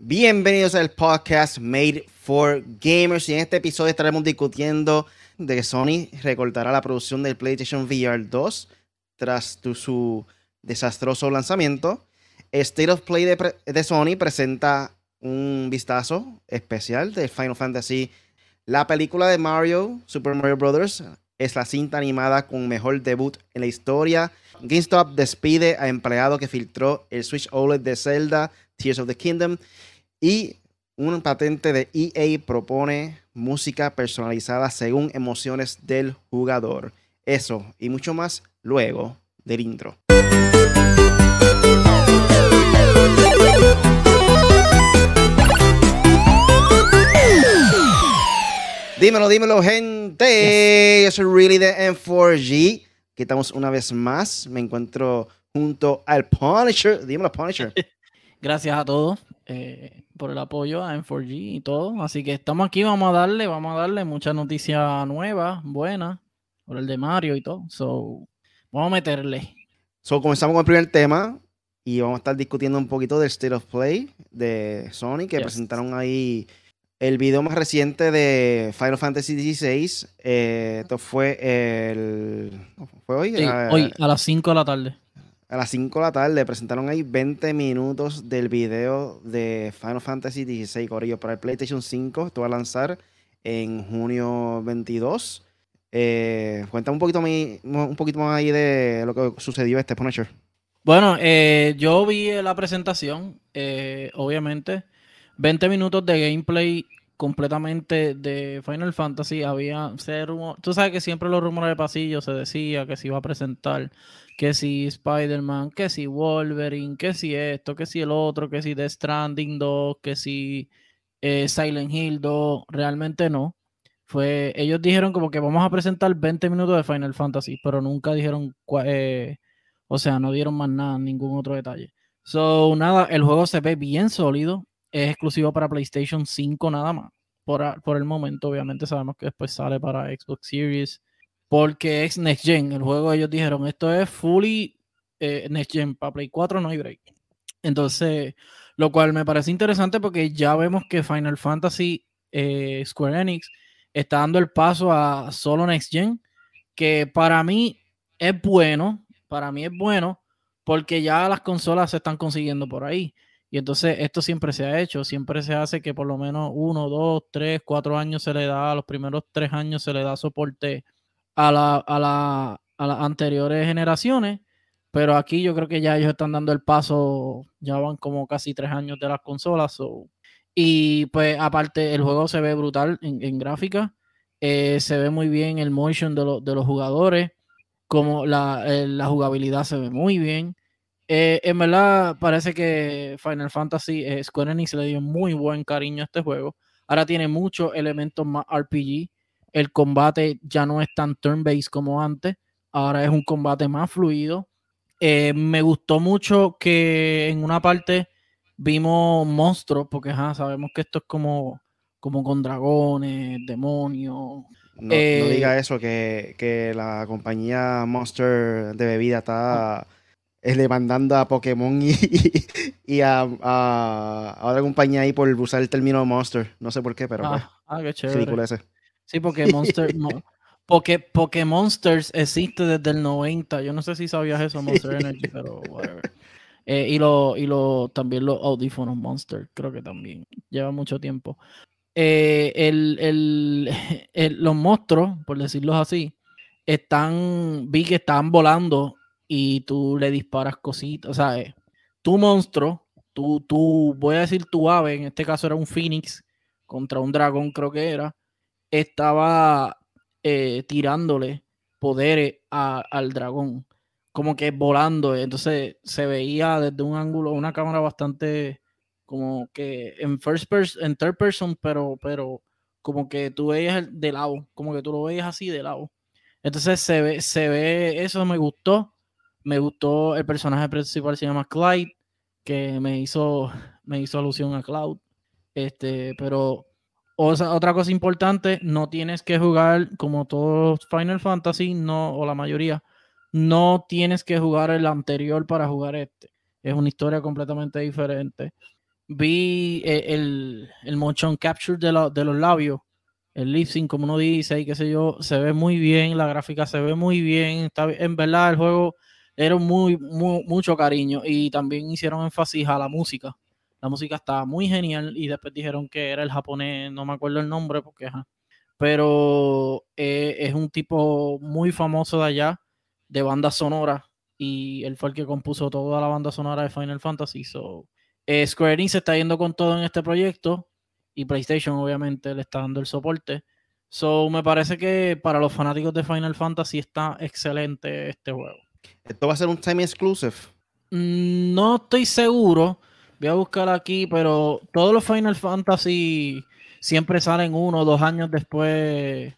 Bienvenidos al podcast Made for Gamers y en este episodio estaremos discutiendo de que Sony recortará la producción del PlayStation VR 2 tras su desastroso lanzamiento. State of Play de, Sony presenta un vistazo especial de Final Fantasy. La película de Mario, Super Mario Bros. es la cinta animada con mejor debut en la historia. GameStop despide a empleado que filtró el Switch OLED de Zelda Tears of the Kingdom. Y un patente de EA propone música personalizada según emociones del jugador. Eso y mucho más luego del intro. Dímelo, dímelo, gente. Yo soy Really de M4G. Aquí estamos una vez más. Me encuentro junto al Punisher. Dímelo, Punisher. Gracias a todos. Eh, por el apoyo a M4G y todo. Así que estamos aquí, vamos a darle, vamos a darle mucha noticia nueva, buena, por el de Mario y todo. So, vamos a meterle. So, comenzamos con el primer tema y vamos a estar discutiendo un poquito del State of Play de Sony, que presentaron ahí el video más reciente de Final Fantasy XVI. Eh, esto fue el. ¿Fue hoy? Ah, hoy, a las 5 de la tarde a las 5 de la tarde presentaron ahí 20 minutos del video de Final Fantasy XVI Corillo para el PlayStation 5. Esto va a lanzar en junio 22. Eh, cuéntame un poquito, un poquito más ahí de lo que sucedió este Punisher. Bueno, eh, yo vi la presentación, eh, obviamente. 20 minutos de gameplay completamente de Final Fantasy. Había, tú sabes que siempre los rumores de pasillo se decía que se iba a presentar que si Spider-Man, que si Wolverine, que si esto, que si el otro, que si The Stranding 2, que si eh, Silent Hill 2, realmente no. Fue, ellos dijeron como que vamos a presentar 20 minutos de Final Fantasy, pero nunca dijeron, eh, o sea, no dieron más nada, ningún otro detalle. So, nada, el juego se ve bien sólido, es exclusivo para PlayStation 5 nada más. Por, por el momento, obviamente sabemos que después sale para Xbox Series porque es Next Gen. El juego ellos dijeron, esto es fully eh, Next Gen, para Play 4 no hay break. Entonces, lo cual me parece interesante porque ya vemos que Final Fantasy eh, Square Enix está dando el paso a solo Next Gen, que para mí es bueno, para mí es bueno, porque ya las consolas se están consiguiendo por ahí. Y entonces esto siempre se ha hecho, siempre se hace que por lo menos uno, dos, tres, cuatro años se le da, los primeros tres años se le da soporte a, la, a, la, a las anteriores generaciones, pero aquí yo creo que ya ellos están dando el paso, ya van como casi tres años de las consolas. y pues aparte el juego se ve brutal en, gráfica, eh, se ve muy bien el motion de, de los jugadores, como la, eh, la, jugabilidad se ve muy bien. Eh, en verdad parece que Final Fantasy Square Enix le dio muy buen cariño a este juego. Ahora tiene muchos elementos más RPG el combate ya no es tan turn-based como antes, ahora es un combate más fluido. Eh, me gustó mucho que en una parte vimos monstruos, porque sabemos que esto es como, como con dragones, demonios. No, eh, diga eso, que, la compañía Monster de bebida está demandando a Pokémon y, a, otra compañía ahí por usar el término Monster. No sé por qué, pero ah, pues, ah qué chévere. ese. Sí, porque Monster, porque, Monsters existe desde el 90. Yo no sé si sabías eso, Monster Energy, pero whatever. Eh, y lo, y lo, también los audífonos Monster, creo que también. Lleva mucho tiempo. Eh, el, los monstruos, por decirlo así, están, vi que están volando y tú le disparas cositas. O sea, eh, tu monstruo, tú, tú, voy a decir tu ave, en este caso era un Phoenix contra un dragón, creo que era estaba eh, tirándole poderes al dragón, como que volando. Entonces se veía desde un ángulo, una cámara bastante como que en first person, en third person, pero, pero como que tú veías de lado, como que tú lo veías así de lado. Entonces se ve, se ve, eso me gustó. Me gustó el personaje principal, se llama Clyde, que me hizo, me hizo alusión a Cloud. Este, pero otra cosa importante, no tienes que jugar como todos Final Fantasy, no, o la mayoría, no tienes que jugar el anterior para jugar este. Es una historia completamente diferente. vi eh, el, el motion capture de, de los labios, el lip sync, como uno dice, y qué sé yo, se ve muy bien, la gráfica se ve muy bien, está, en verdad el juego era muy, mucho cariño y también hicieron énfasis a la música. La música estaba muy genial y después dijeron que era el japonés, no me acuerdo el nombre porque ajá. Pero eh, es un tipo muy famoso de allá, de banda sonora, y él fue el que compuso toda la banda sonora de Final Fantasy. So, eh, Square Enix se está yendo con todo en este proyecto y PlayStation obviamente le está dando el soporte. So, me parece que para los fanáticos de Final Fantasy está excelente este juego. ¿Esto va a ser un time exclusive? Mm, no estoy seguro. Voy a buscar aquí, pero todos los Final Fantasy siempre salen uno o dos años después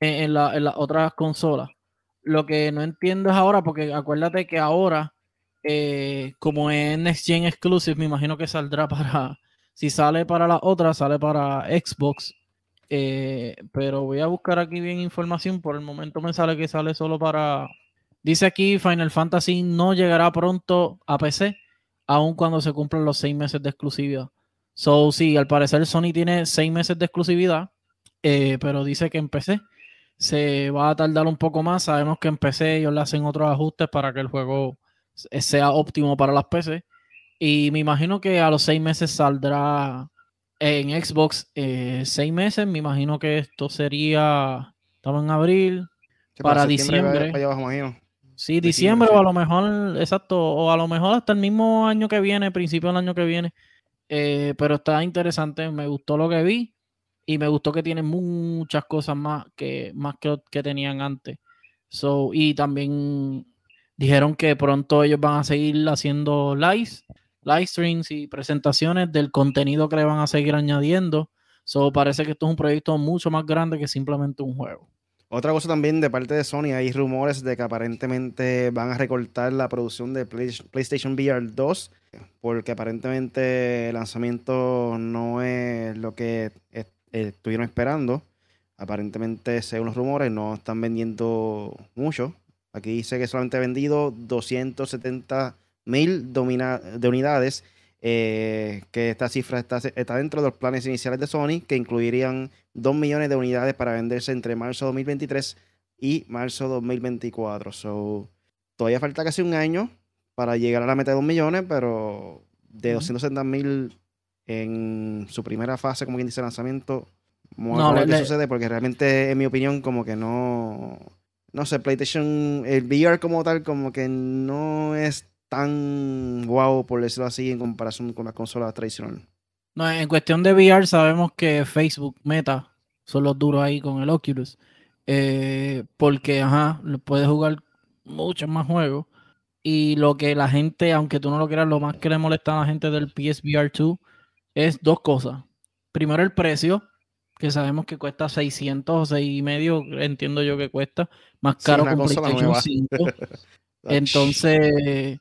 en, las otras consolas. Lo que no entiendo es ahora, porque acuérdate que ahora, eh, como es Next Gen Exclusive, me imagino que saldrá para. Si sale para la otra, sale para Xbox. Eh, pero voy a buscar aquí bien información. Por el momento me sale que sale solo para, Dice aquí, Final Fantasy no llegará pronto a PC, aun cuando se cumplan los seis meses de exclusividad. So, sí, al parecer Sony tiene seis meses de exclusividad, eh, pero dice que en PC se va a tardar un poco más. Sabemos que en PC ellos le hacen otros ajustes para que el juego sea óptimo para las PC. Y me imagino que a los seis meses saldrá en Xbox eh, seis meses. Me imagino que esto sería, estamos en abril, para diciembre. Sí, diciembre o a lo mejor, exacto, o a lo mejor hasta el mismo año que viene, principio del año que viene. Eh, pero está interesante, me gustó lo que vi y me gustó que tiene muchas cosas más que, más que, que tenían antes. So, y también dijeron que pronto ellos van a seguir haciendo lives, live streams y presentaciones del contenido que le van a seguir añadiendo. So, parece que esto es un proyecto mucho más grande que simplemente un juego. Otra cosa también de parte de Sony, hay rumores de que aparentemente van a recortar la producción de PlayStation VR 2, porque aparentemente el lanzamiento no es lo que estuvieron esperando. Aparentemente, según los rumores, no están vendiendo mucho. Aquí dice que solamente ha vendido 270 mil de unidades eh, que esta cifra está, está, dentro de los planes iniciales de Sony, que incluirían 2 millones de unidades para venderse entre marzo 2023 y marzo 2024. So, todavía falta casi un año para llegar a la meta de 2 millones, pero de 260 mil en su primera fase, como quien dice, lanzamiento, no, a qué sucede, porque realmente, en mi opinión, como que no. No sé, PlayStation, el VR como tal, como que no es tan guau, por decirlo así, en comparación con las consolas tradicionales. No, en cuestión de VR sabemos que Facebook, Meta, son los duros ahí con el Oculus. Eh, porque, ajá, puedes jugar muchos más juegos. Y lo que la gente, aunque tú no lo quieras, lo más que le molesta a la gente del PSVR 2 es dos cosas. Primero, el precio, que sabemos que cuesta 600 o y medio, entiendo yo que cuesta. Más caro que PlayStation 5. Entonces,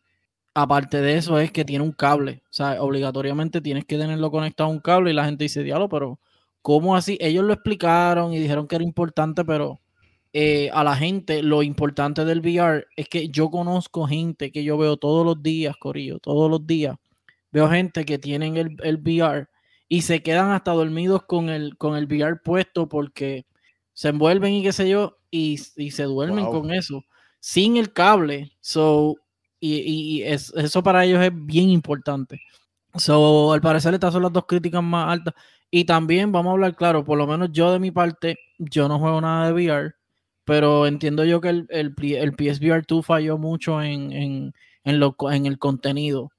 Aparte de eso es que tiene un cable, o sea, obligatoriamente tienes que tenerlo conectado a un cable y la gente dice, diablo, pero ¿cómo así? Ellos lo explicaron y dijeron que era importante, pero eh, a la gente lo importante del VR es que yo conozco gente que yo veo todos los días, Corillo, todos los días. Veo gente que tienen el, el VR y se quedan hasta dormidos con el, con el VR puesto porque se envuelven y qué sé yo, y, se duermen con eso, sin el cable. So, y, eso para ellos es bien importante. So, al parecer estas son las dos críticas más altas. Y también vamos a hablar claro, por lo menos yo de mi parte, yo no juego nada de VR, pero entiendo yo que el, el, el PSVR 2 falló mucho en, en, en, lo, en el contenido.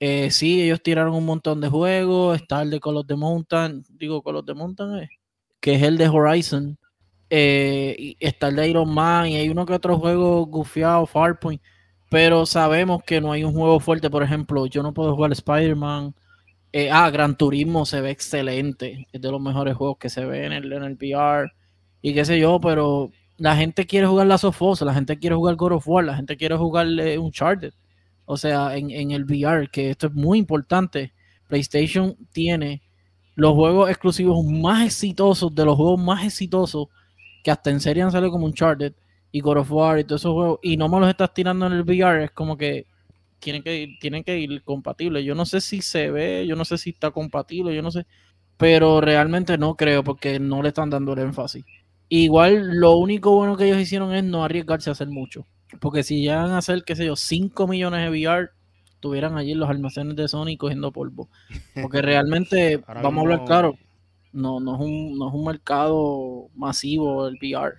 Eh, sí, ellos tiraron un montón de juegos, está el de Call of the Mountain, digo Call of the Mountain, eh, que es el de Horizon, eh, y está el de Iron Man, y hay uno que otro juego gufiado, Farpoint pero sabemos que no hay un juego fuerte. Por ejemplo, yo no puedo jugar Spider-Man. Eh, ah, Gran Turismo se ve excelente. Es de los mejores juegos que se ve en el, en el VR. Y qué sé yo, pero la gente quiere jugar la Sofos, la gente quiere jugar God of War, la gente quiere jugar eh, Uncharted. O sea, en, en el VR, que esto es muy importante. PlayStation tiene los juegos exclusivos más exitosos, de los juegos más exitosos, que hasta en serie han salido como Uncharted y God of War y todos esos juegos, y no me los estás tirando en el VR, es como que tienen que, tienen que ir compatibles. Yo no sé si se ve, yo no sé si está compatible, yo no sé. Pero realmente no creo porque no le están dando el énfasis. Igual lo único bueno que ellos hicieron es no arriesgarse a hacer mucho. Porque si llegan a hacer, qué sé yo, 5 millones de VR, estuvieran allí en los almacenes de Sony cogiendo polvo. Porque realmente, vamos a hablar claro, no, no, es un, no es un mercado masivo el VR.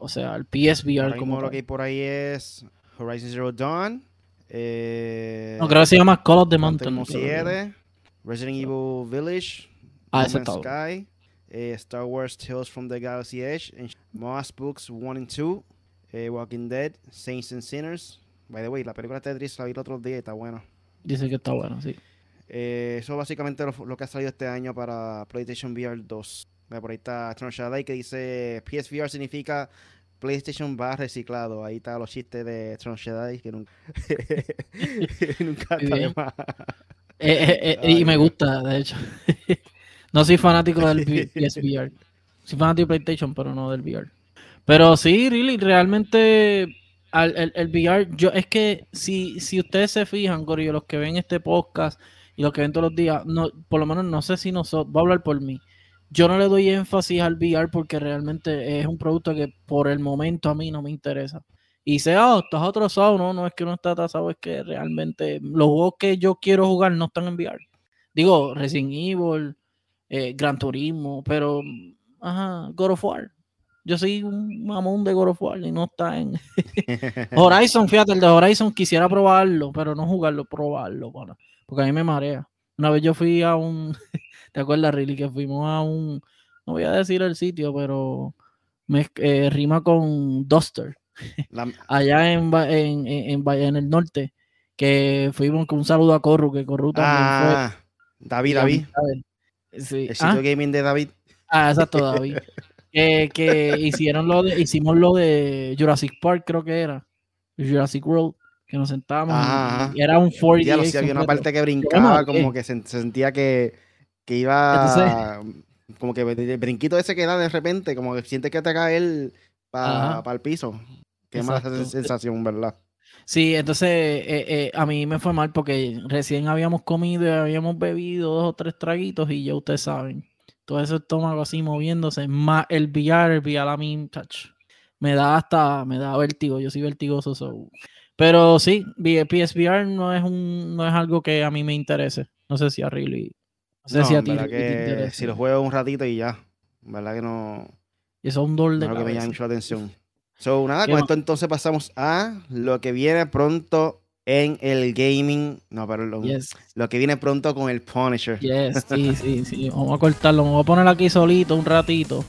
O sea, el PSVR como lo que hay por ahí es Horizon Zero Dawn. Eh, no, creo que se llama Call of the Mountain. 7, Resident Evil Village, ah, Sky, eh, Star Wars Tales from the Galaxy Edge, Moss Books 1 and 2, eh, Walking Dead, Saints and Sinners. By the way, la película de Tetris la vi el otro día y está buena. Dice que está buena, sí. Eh, eso básicamente lo, lo, que ha salido este año para PlayStation VR 2. Por ahí está Tron que dice PSVR significa PlayStation va reciclado. Ahí está los chistes de Tron que nunca, nunca está de más. Eh, eh, y me gusta, de hecho. no soy fanático del PSVR. Soy fanático de PlayStation, pero no del VR. Pero sí, really, realmente el, el, VR, yo es que si, si ustedes se fijan, Corillo, los que ven este podcast y los que ven todos los días, no, por lo menos no sé si nosotros, voy a hablar por mí. Yo no le doy énfasis al VR porque realmente es un producto que por el momento a mí no me interesa. Y sea, oh, estás atrasado, no, no es que no está atrasado, es que realmente los juegos que yo quiero jugar no están en VR. Digo, Resident Evil, eh, Gran Turismo, pero, ajá, God of War yo soy un mamón de God of War y no está en Horizon, fíjate, el de Horizon quisiera probarlo, pero no jugarlo, probarlo, porque a mí me marea. Una vez yo fui a un, ¿te acuerdas, Riley? Que fuimos a un, no voy a decir el sitio, pero me eh, rima con Duster, allá en, en, en, en, el norte, que fuimos con un saludo a Corru, que Corru también ah, David, David. Sí. El sitio ¿Ah? gaming de David. Ah, exacto, David. que, hicieron lo de, hicimos lo de Jurassic Park, creo que era. Jurassic World, que nos sentábamos. Y era un 4 d había una parte que brincaba, como que se, sentía que, que iba. como que el brinquito ese que da de repente, como que siente que te cae él para el piso. Qué mala sensación, ¿verdad? Sí, entonces eh, eh, a mí me fue mal porque recién habíamos comido y habíamos bebido dos o tres traguitos y ya ustedes saben todo ese estómago así moviéndose, más el VR, el VR a mí, touch, me da hasta, me da vértigo, yo soy vertigoso, pero sí, PSVR no es un, no es algo que a mí me interese, no sé si a Riley, no sé si a ti te Si lo juego un ratito y ya, verdad que no, eso es un dolor de no que me llama mucho la atención. So, nada, con esto entonces pasamos a lo que viene pronto en el gaming. No, pero lo que viene pronto con el Punisher. Yes, sí, sí, sí. Vamos a cortarlo. Me voy a poner aquí solito un ratito.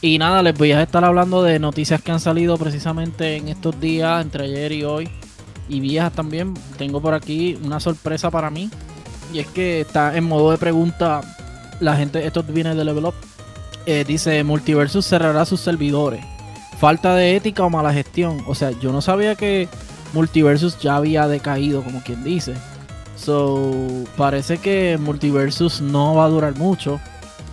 Y nada, les voy a estar hablando de noticias que han salido precisamente en estos días, entre ayer y hoy. Y viejas también. Tengo por aquí una sorpresa para mí. Y es que está en modo de pregunta. La gente, esto viene de Level Up. Eh, dice: Multiversus cerrará sus servidores. Falta de ética o mala gestión. O sea, yo no sabía que Multiversus ya había decaído, como quien dice. So, parece que Multiversus no va a durar mucho.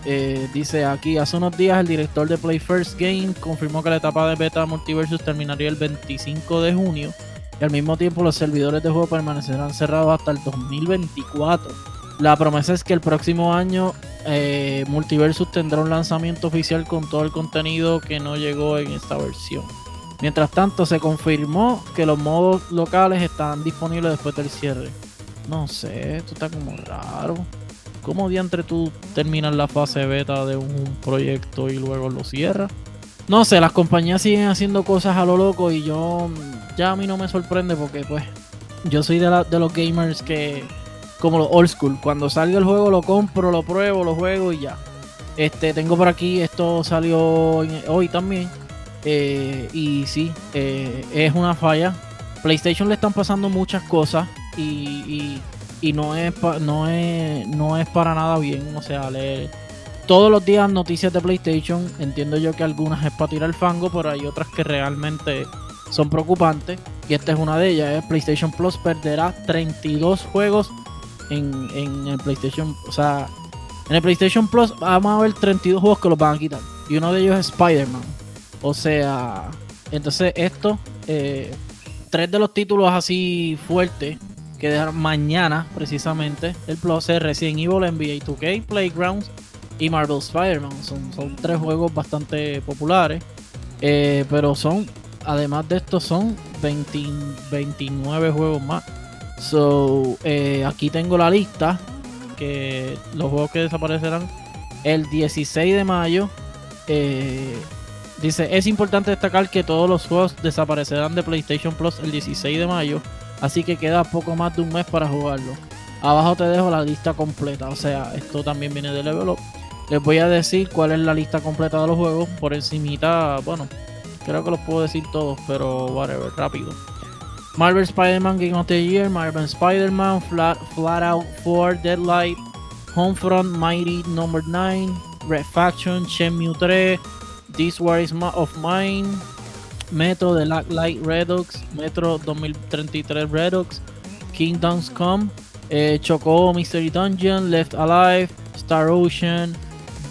Eh, dice aquí, hace unos días el director de Play First Game confirmó que la etapa de beta Multiversus terminaría el 25 de junio y al mismo tiempo los servidores de juego permanecerán cerrados hasta el 2024. La promesa es que el próximo año eh, Multiversus tendrá un lanzamiento oficial con todo el contenido que no llegó en esta versión. Mientras tanto, se confirmó que los modos locales están disponibles después del cierre. No sé, esto está como raro. ¿Cómo diantre tú terminas la fase beta de un proyecto y luego lo cierras? No sé, las compañías siguen haciendo cosas a lo loco y yo ya a mí no me sorprende porque pues yo soy de, de los gamers que como los old school, cuando salga el juego lo compro, lo pruebo, lo juego y ya. Este, tengo por aquí, esto salió hoy también eh, y sí, eh, es una falla. PlayStation le están pasando muchas cosas y, no, es no, es, no es para nada bien. O sea, le, todos los días noticias de PlayStation. Entiendo yo que algunas es para tirar el fango, pero hay otras que realmente son preocupantes. Y esta es una de ellas. PlayStation Plus perderá 32 juegos en, en el PlayStation. O sea, en el PlayStation Plus vamos a ver 32 juegos que los van a quitar. Y uno de ellos es Spider-Man. O sea, entonces esto, eh, tres de los títulos así fuertes, que que dejaron mañana precisamente el Plus es Resident Evil, NBA 2K, Playgrounds y Marvel Spider-Man. Son, son tres juegos bastante populares. Eh, pero son, además de esto, son 29 juegos más. So, eh, aquí tengo la lista. Que los juegos que desaparecerán el 16 de mayo. Eh, dice, es importante destacar que todos los juegos desaparecerán de PlayStation Plus el 16 de mayo. Así que queda poco más de un mes para jugarlo. Abajo te dejo la lista completa. O sea, esto también viene de Level Up. Les voy a decir cuál es la lista completa de los juegos. Por encimita, bueno, creo que los puedo decir todos, pero whatever, rápido. Marvel Spider-Man Game of the Year, Marvel Spider-Man, Flat, Flat Out 4, Deadlight, Homefront, Mighty Number 9, Red Faction, Shenmue 3, This War is of Mine, Metro The Light Redux, Metro 2033 Redux, Kingdoms Come, eh, Mystery Dungeon, Left Alive, Star Ocean,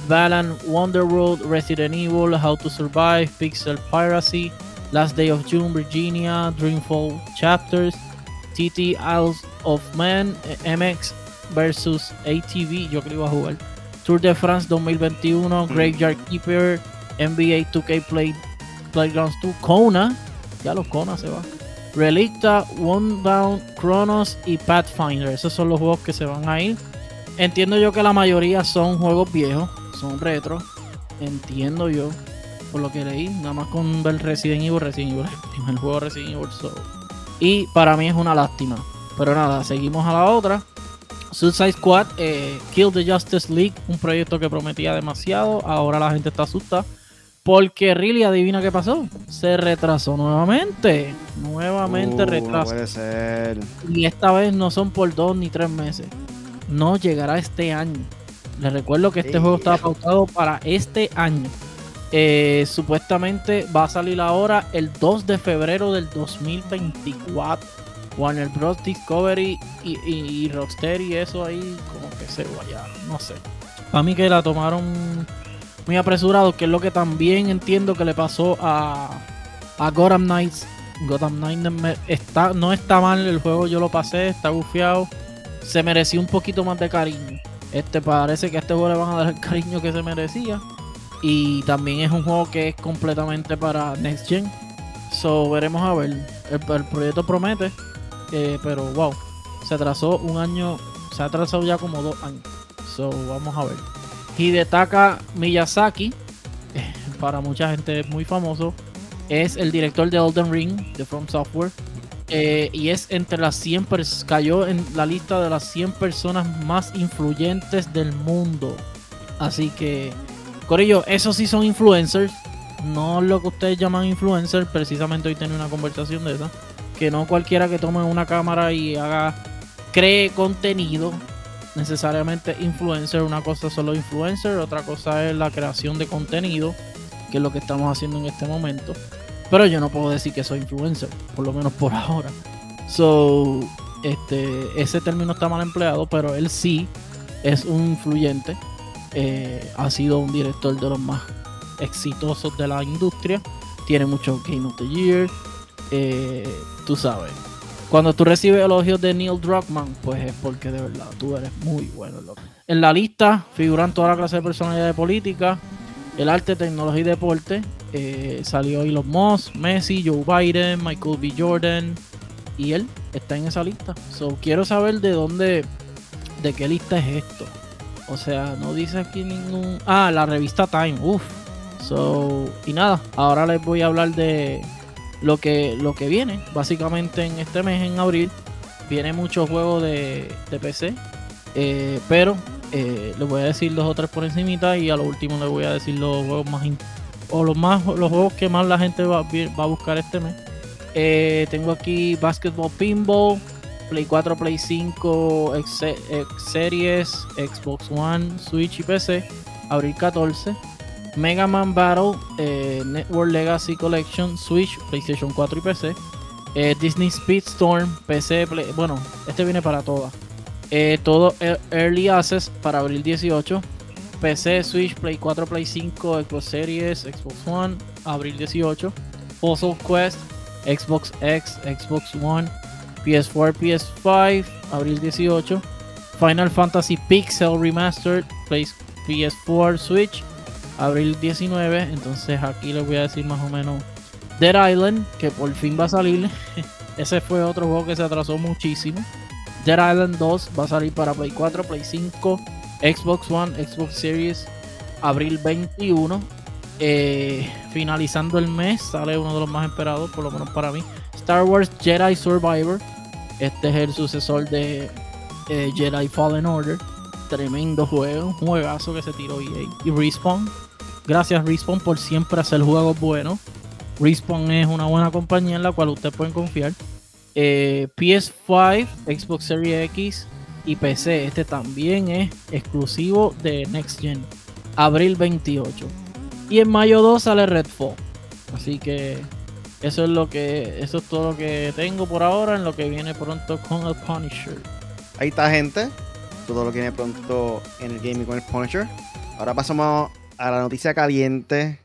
Balan Wonderworld, Resident Evil, How to Survive, Pixel Piracy, Last Day of June, Virginia, Dreamfall Chapters, TT Isles of Man, MX versus ATV, yo creo que iba a jugar. Tour de France 2021, Graveyard Keeper, NBA 2K Play, Playgrounds 2, Kona, ya los Kona se va. Relicta, One Down, Chronos y Pathfinder. Esos son los juegos que se van a ir. Entiendo yo que la mayoría son juegos viejos, son retro. Entiendo yo, por lo que leí, nada más con ver Resident Evil, Resident Evil, el juego Resident Evil Y para mí es una lástima. Pero nada, seguimos a la otra. Suicide Squad, eh, Kill the Justice League, un proyecto que prometía demasiado. Ahora la gente está asustada. Porque really, adivina qué pasó. Se retrasó nuevamente. Nuevamente uh, retrasó. puede ser. Y esta vez no son por dos ni tres meses. No llegará este año. Les recuerdo que este juego estaba pautado para este año. Eh, supuestamente va a salir ahora el 2 de febrero del 2024. Warner Bros. Discovery y, y, Rocksteady y eso ahí como que se guayaron. No sé. Para mí que la tomaron muy apresurado, que es lo que también entiendo que le pasó a, a Gotham Knights. Gotham Knights está, no está mal el juego, yo lo pasé, está bufiado. Se merecía un poquito más de cariño. Este parece que a este juego le van a dar el cariño que se merecía. Y también es un juego que es completamente para Next Gen. So veremos a ver. El, proyecto promete. Eh, pero wow. Se atrasó un año. Se ha atrasado ya como dos años. So vamos a ver. Hidetaka Miyazaki, para mucha gente es muy famoso, es el director de Elden Ring de From Software. Eh, y es entre las 100 cayó en la lista de las 100 personas más influyentes del mundo. Así que, Corillo, esos sí son influencers. No lo que ustedes llaman influencers. Precisamente hoy tenía una conversación de esa. Que no cualquiera que tome una cámara y haga, cree contenido necesariamente influencer. Una cosa es solo influencer, otra cosa es la creación de contenido, que es lo que estamos haciendo en este momento. Pero yo no puedo decir que soy influencer, por lo menos por ahora. So, este, ese término está mal empleado, pero él sí es un influyente. Eh, ha sido un director de los más exitosos de la industria. Tiene muchos Game of the Year. Eh, tú sabes, cuando tú recibes elogios de Neil Druckmann, pues es porque de verdad tú eres muy bueno. En la lista figuran toda la clase de personalidades de política, el arte, tecnología y deporte. Eh, salió Elon Musk, Messi, Joe Biden, Michael B. Jordan y él está en esa lista. So, quiero saber de dónde, de qué lista es esto. O sea, no dice aquí ningún. Ah, la revista Time. Uf. So, y nada, ahora les voy a hablar de lo que, lo que viene. Básicamente en este mes, en abril, viene muchos juegos de, PC. Eh, pero eh, les voy a decir dos o tres por encimita y a lo último les voy a decir los juegos más o los más los juegos que más la gente va, va a buscar este mes. Eh, tengo aquí Basketball Pinball, Play 4, Play 5, X, Series, Xbox One, Switch y PC, abril 14. Mega Man Battle, eh, Network Legacy Collection, Switch, PlayStation 4 y PC. Eh, Disney Speedstorm, PC, bueno, este viene para todas. Todo Early Access para abril 18. PC, Switch, Play 4, Play 5, Xbox Series, Xbox One, abril 18. Puzzle Quest, Xbox X, Xbox One, PS4, PS5, abril 18. Final Fantasy Pixel Remastered, PS4, Switch, abril 19. Entonces aquí les voy a decir más o menos Dead Island, que por fin va a salir. Ese fue otro juego que se atrasó muchísimo. Dead Island 2 va a salir para Play 4, Play 5, Xbox One, Xbox Series, abril 21. Eh, finalizando el mes, sale uno de los más esperados, por lo menos para mí. Star Wars Jedi Survivor. Este es el sucesor de eh, Jedi Fallen Order. Tremendo juego, un juegazo que se tiró. Y Respawn. Gracias Respawn por siempre hacer juegos buenos. Respawn es una buena compañía en la cual ustedes pueden confiar. Eh, PS5, Xbox Series X y PC. Este también es exclusivo de Next Gen. Abril 28. Y en mayo 2 sale Redfall. Así que eso es lo que. Eso es todo lo que tengo por ahora en lo que viene pronto con el Punisher. Ahí está, gente. Todo lo que viene pronto en el gaming con el Punisher. Ahora pasamos a la noticia caliente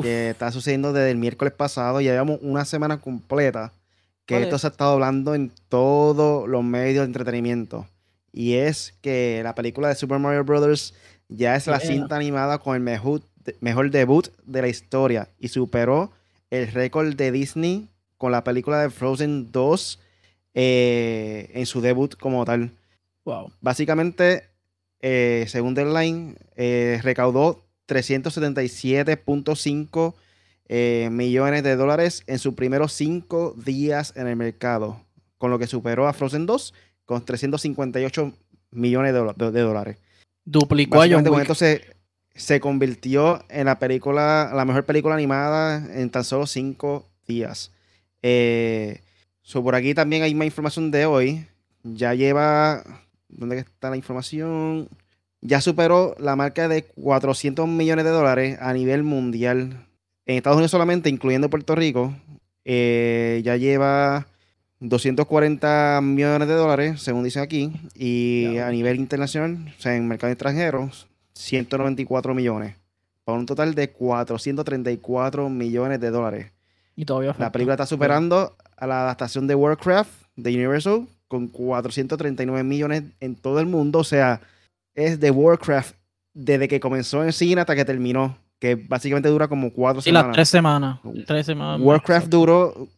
que está sucediendo desde el miércoles pasado. Ya llevamos una semana completa que esto se ha estado hablando en todos los medios de entretenimiento. Y es que la película de Super Mario Bros. ya es la cinta animada con el mejor, mejor debut de la historia y superó el récord de Disney con la película de Frozen 2 eh, en su debut como tal. Wow. Básicamente, eh, según Deadline, eh, recaudó 377.5 millones de dólares en sus primeros cinco días en el mercado, con lo que superó a Frozen 2 con 358 millones de, dólares. Duplicó a John Wick. se, se convirtió en la película, la mejor película animada en tan solo cinco días. Eh, por aquí también hay más información de hoy. Ya lleva. ¿Dónde está la información? Ya superó la marca de 400 millones de dólares a nivel mundial. En Estados Unidos solamente, incluyendo Puerto Rico, eh, ya lleva 240 millones de dólares, según dice aquí. Y a nivel internacional, o sea, en mercado extranjero, 194 millones. Para un total de 434 millones de dólares. Y todavía La película está superando a la adaptación de Warcraft de Universal con 439 millones en todo el mundo. O sea, es de Warcraft desde que comenzó en cine hasta que terminó. Que básicamente dura como cuatro sí, las tres semanas. Tres semanas. Warcraft duró,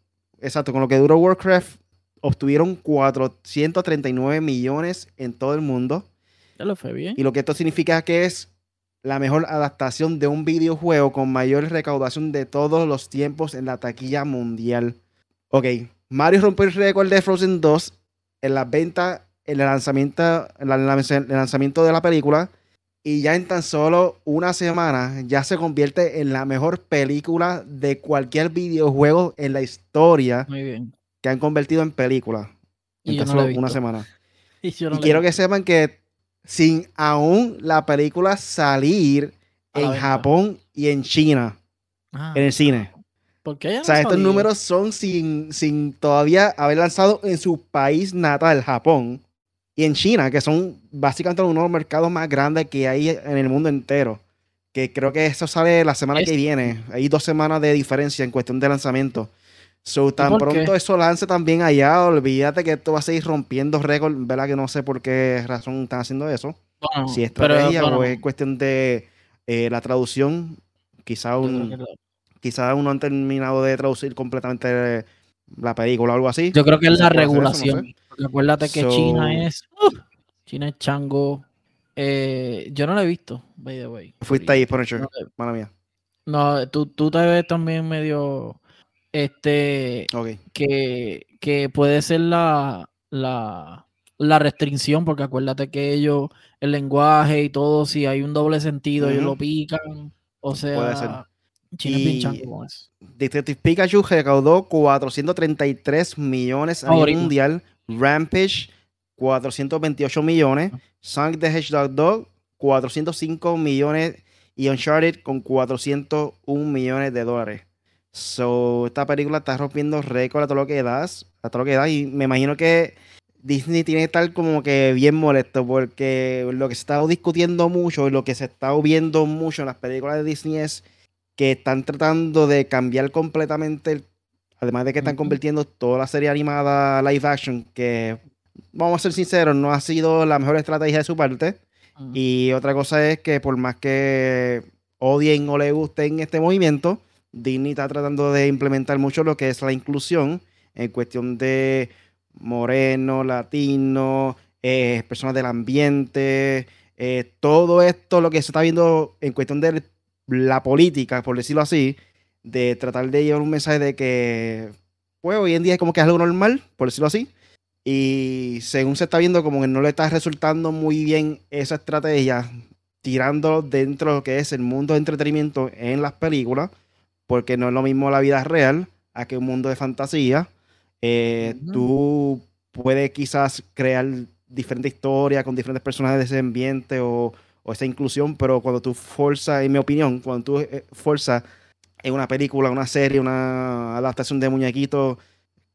exacto, con lo que duró Warcraft, obtuvieron 439 millones en todo el mundo. Ya lo fue bien. Y lo que esto significa que es la mejor adaptación de un videojuego con mayor recaudación de todos los tiempos en la taquilla mundial. Ok, Mario rompió el récord de Frozen 2 en las ventas, en el lanzamiento, en el lanzamiento de la película. Y ya en tan solo una semana ya se convierte en la mejor película de cualquier videojuego en la historia. Muy bien. Que han convertido en película. En tan solo una semana. y quiero que sepan que sin aún la película salir en Japón y en China. Ah, en el cine. ¿Por qué o sea, estos números son sin, sin todavía haber lanzado en su país natal, Japón, y en China, que son básicamente uno de los mercados más grandes que hay en el mundo entero. Que creo que eso sale la semana que viene. Hay dos semanas de diferencia en cuestión de lanzamiento. So, tan pronto eso lance también allá, olvídate que esto va a seguir rompiendo récords, ¿verdad? Que no sé por qué razón están haciendo eso. si es estrategia o es cuestión de eh, la traducción, quizá un, quizá uno han terminado de traducir completamente la película o algo así. Yo creo que es la regulación. Acuérdate que China es. China es chango. Eh, yo no lo he visto, by the way. Fuiste ahí, por hecho. Mala mía. No, tú, tú te ves también medio este, que, que, puede ser la, la, la, restricción, porque acuérdate que ellos, el lenguaje y todo, si hay un doble sentido, ellos lo pican. O sea, puede ser. Detective Pikachu recaudó 433 millones a nivel mundial. Rampage, 428 millones. Sonic the Hedgehog Dog, 405 millones. Y Uncharted con 401 millones de dólares. So, esta película está rompiendo récord a todo lo que das, a todo lo que da. Y me imagino que Disney tiene que estar como que bien molesto porque lo que se está discutiendo mucho y lo que se está viendo mucho en las películas de Disney es que están tratando de cambiar completamente Además de que están convirtiendo toda la serie animada live action, que vamos a ser sinceros, no ha sido la mejor estrategia de su parte. Y otra cosa es que por más que odien o le gusten este movimiento, Disney está tratando de implementar mucho lo que es la inclusión en cuestión de moreno, latino, eh, personas del ambiente, eh, todo esto, lo que se está viendo en cuestión de la política, por decirlo así, de tratar de llevar un mensaje de que, pues hoy en día es como que es algo normal, por decirlo así, y según se está viendo, como que no le está resultando muy bien esa estrategia, tirando dentro de lo que es el mundo de entretenimiento en las películas, porque no es lo mismo la vida real a que un mundo de fantasía. Eh, tú puedes quizás crear diferentes historias con diferentes personajes de ese ambiente o, esa inclusión, pero cuando tú fuerzas, en mi opinión, cuando tú eh, en una película, una serie, una adaptación de muñequitos,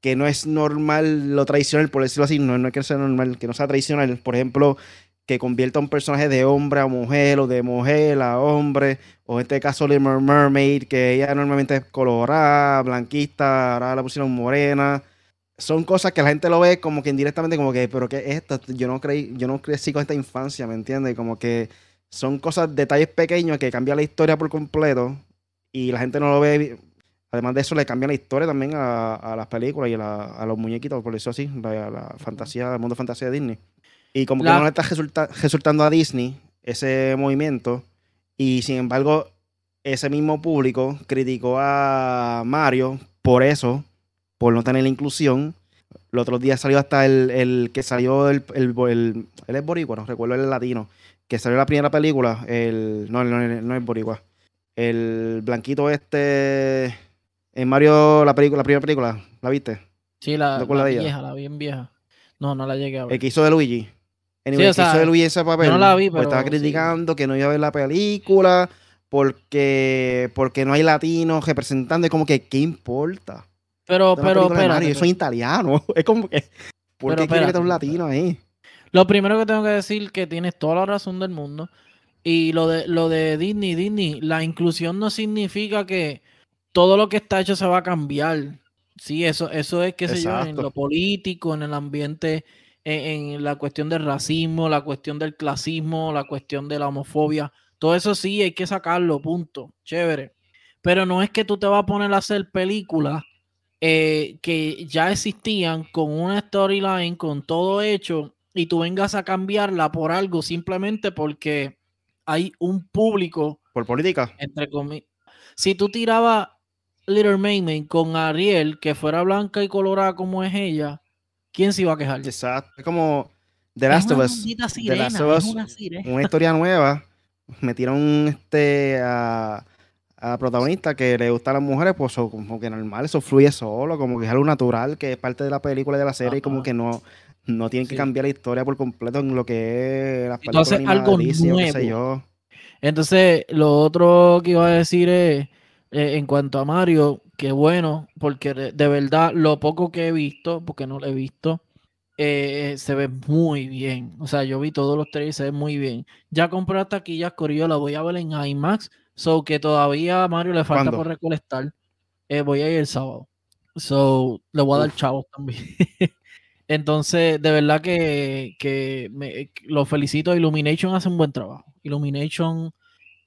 que no es normal lo tradicional, por decirlo así, no, no es que sea normal, que no sea tradicional. Por ejemplo, que convierta un personaje de hombre a mujer o de mujer a hombre, o en este caso Little Mermaid, que ella normalmente es colorada, blanquista, ahora la pusieron morena. Son cosas que la gente lo ve como que indirectamente, como que, pero ¿qué es esto? Yo no creí, yo no crecí con esta infancia, ¿me entiendes? Como que son cosas, detalles pequeños que cambian la historia por completo y la gente no lo ve Además de eso, le cambia la historia también a, las películas y a, los muñequitos, por eso así, la, la fantasía, el mundo de fantasía de Disney. Y como que no le está resultando a Disney ese movimiento, y sin embargo, ese mismo público criticó a Mario por eso, por no tener la inclusión. El otro día salió hasta el, que salió el, el, el, él es boricua, no recuerdo el latino, que salió la primera película, el, no, no, no es boricua, el blanquito este en Mario, la película, la primera película, ¿la viste? Sí, la, vieja, la bien vieja. No, no la llegué a ver. El que hizo de Luigi. el que hizo de Luigi ese papel. no la vi, pues, pero. estaba criticando que no iba a ver la película porque, porque no hay latinos representando. Es como que, ¿qué importa? Pero, pero, pero. Yo soy italiano. Es como que. ¿Por qué quiere un latino ahí? Lo primero que tengo que decir es que tienes toda la razón del mundo. Y lo de, lo de Disney, Disney, la inclusión no significa que todo lo que está hecho se va a cambiar. Sí, eso, eso es, qué sé yo, en lo político, en el ambiente, en, la cuestión del racismo, la cuestión del clasismo, la cuestión de la homofobia. Todo eso sí hay que sacarlo, punto. Chévere. Pero no es que tú te vas a poner a hacer películas eh, que ya existían con una storyline, con todo hecho, y tú vengas a cambiarla por algo simplemente porque hay un público. Por política. Entre comillas. Si tú tirabas Little Mermaid con Ariel, que fuera blanca y colorada como es ella, ¿quién se iba a quejar? Exacto. Es como The Last of Us. The Last of Us, una, historia nueva. Metieron este a, a protagonista que le gusta a las mujeres, pues como que normal, eso fluye solo, como que es algo natural, que es parte de la película y de la serie, y como que no, no tienen que cambiar la historia por completo en lo que es las Entonces, algo nuevo. Entonces, lo otro que iba a decir es eh, en cuanto a Mario, qué bueno, porque de, verdad lo poco que he visto, porque no lo he visto, eh, se ve muy bien. O sea, yo vi todos los tres y se ve muy bien. Ya compré las taquillas, Corillo, la voy a ver en IMAX, so que todavía a Mario le falta por recolectar. Eh, voy a ir el sábado. So, le voy a dar chavos también. Entonces, de verdad que, que me, lo felicito. Illumination hace un buen trabajo. Illumination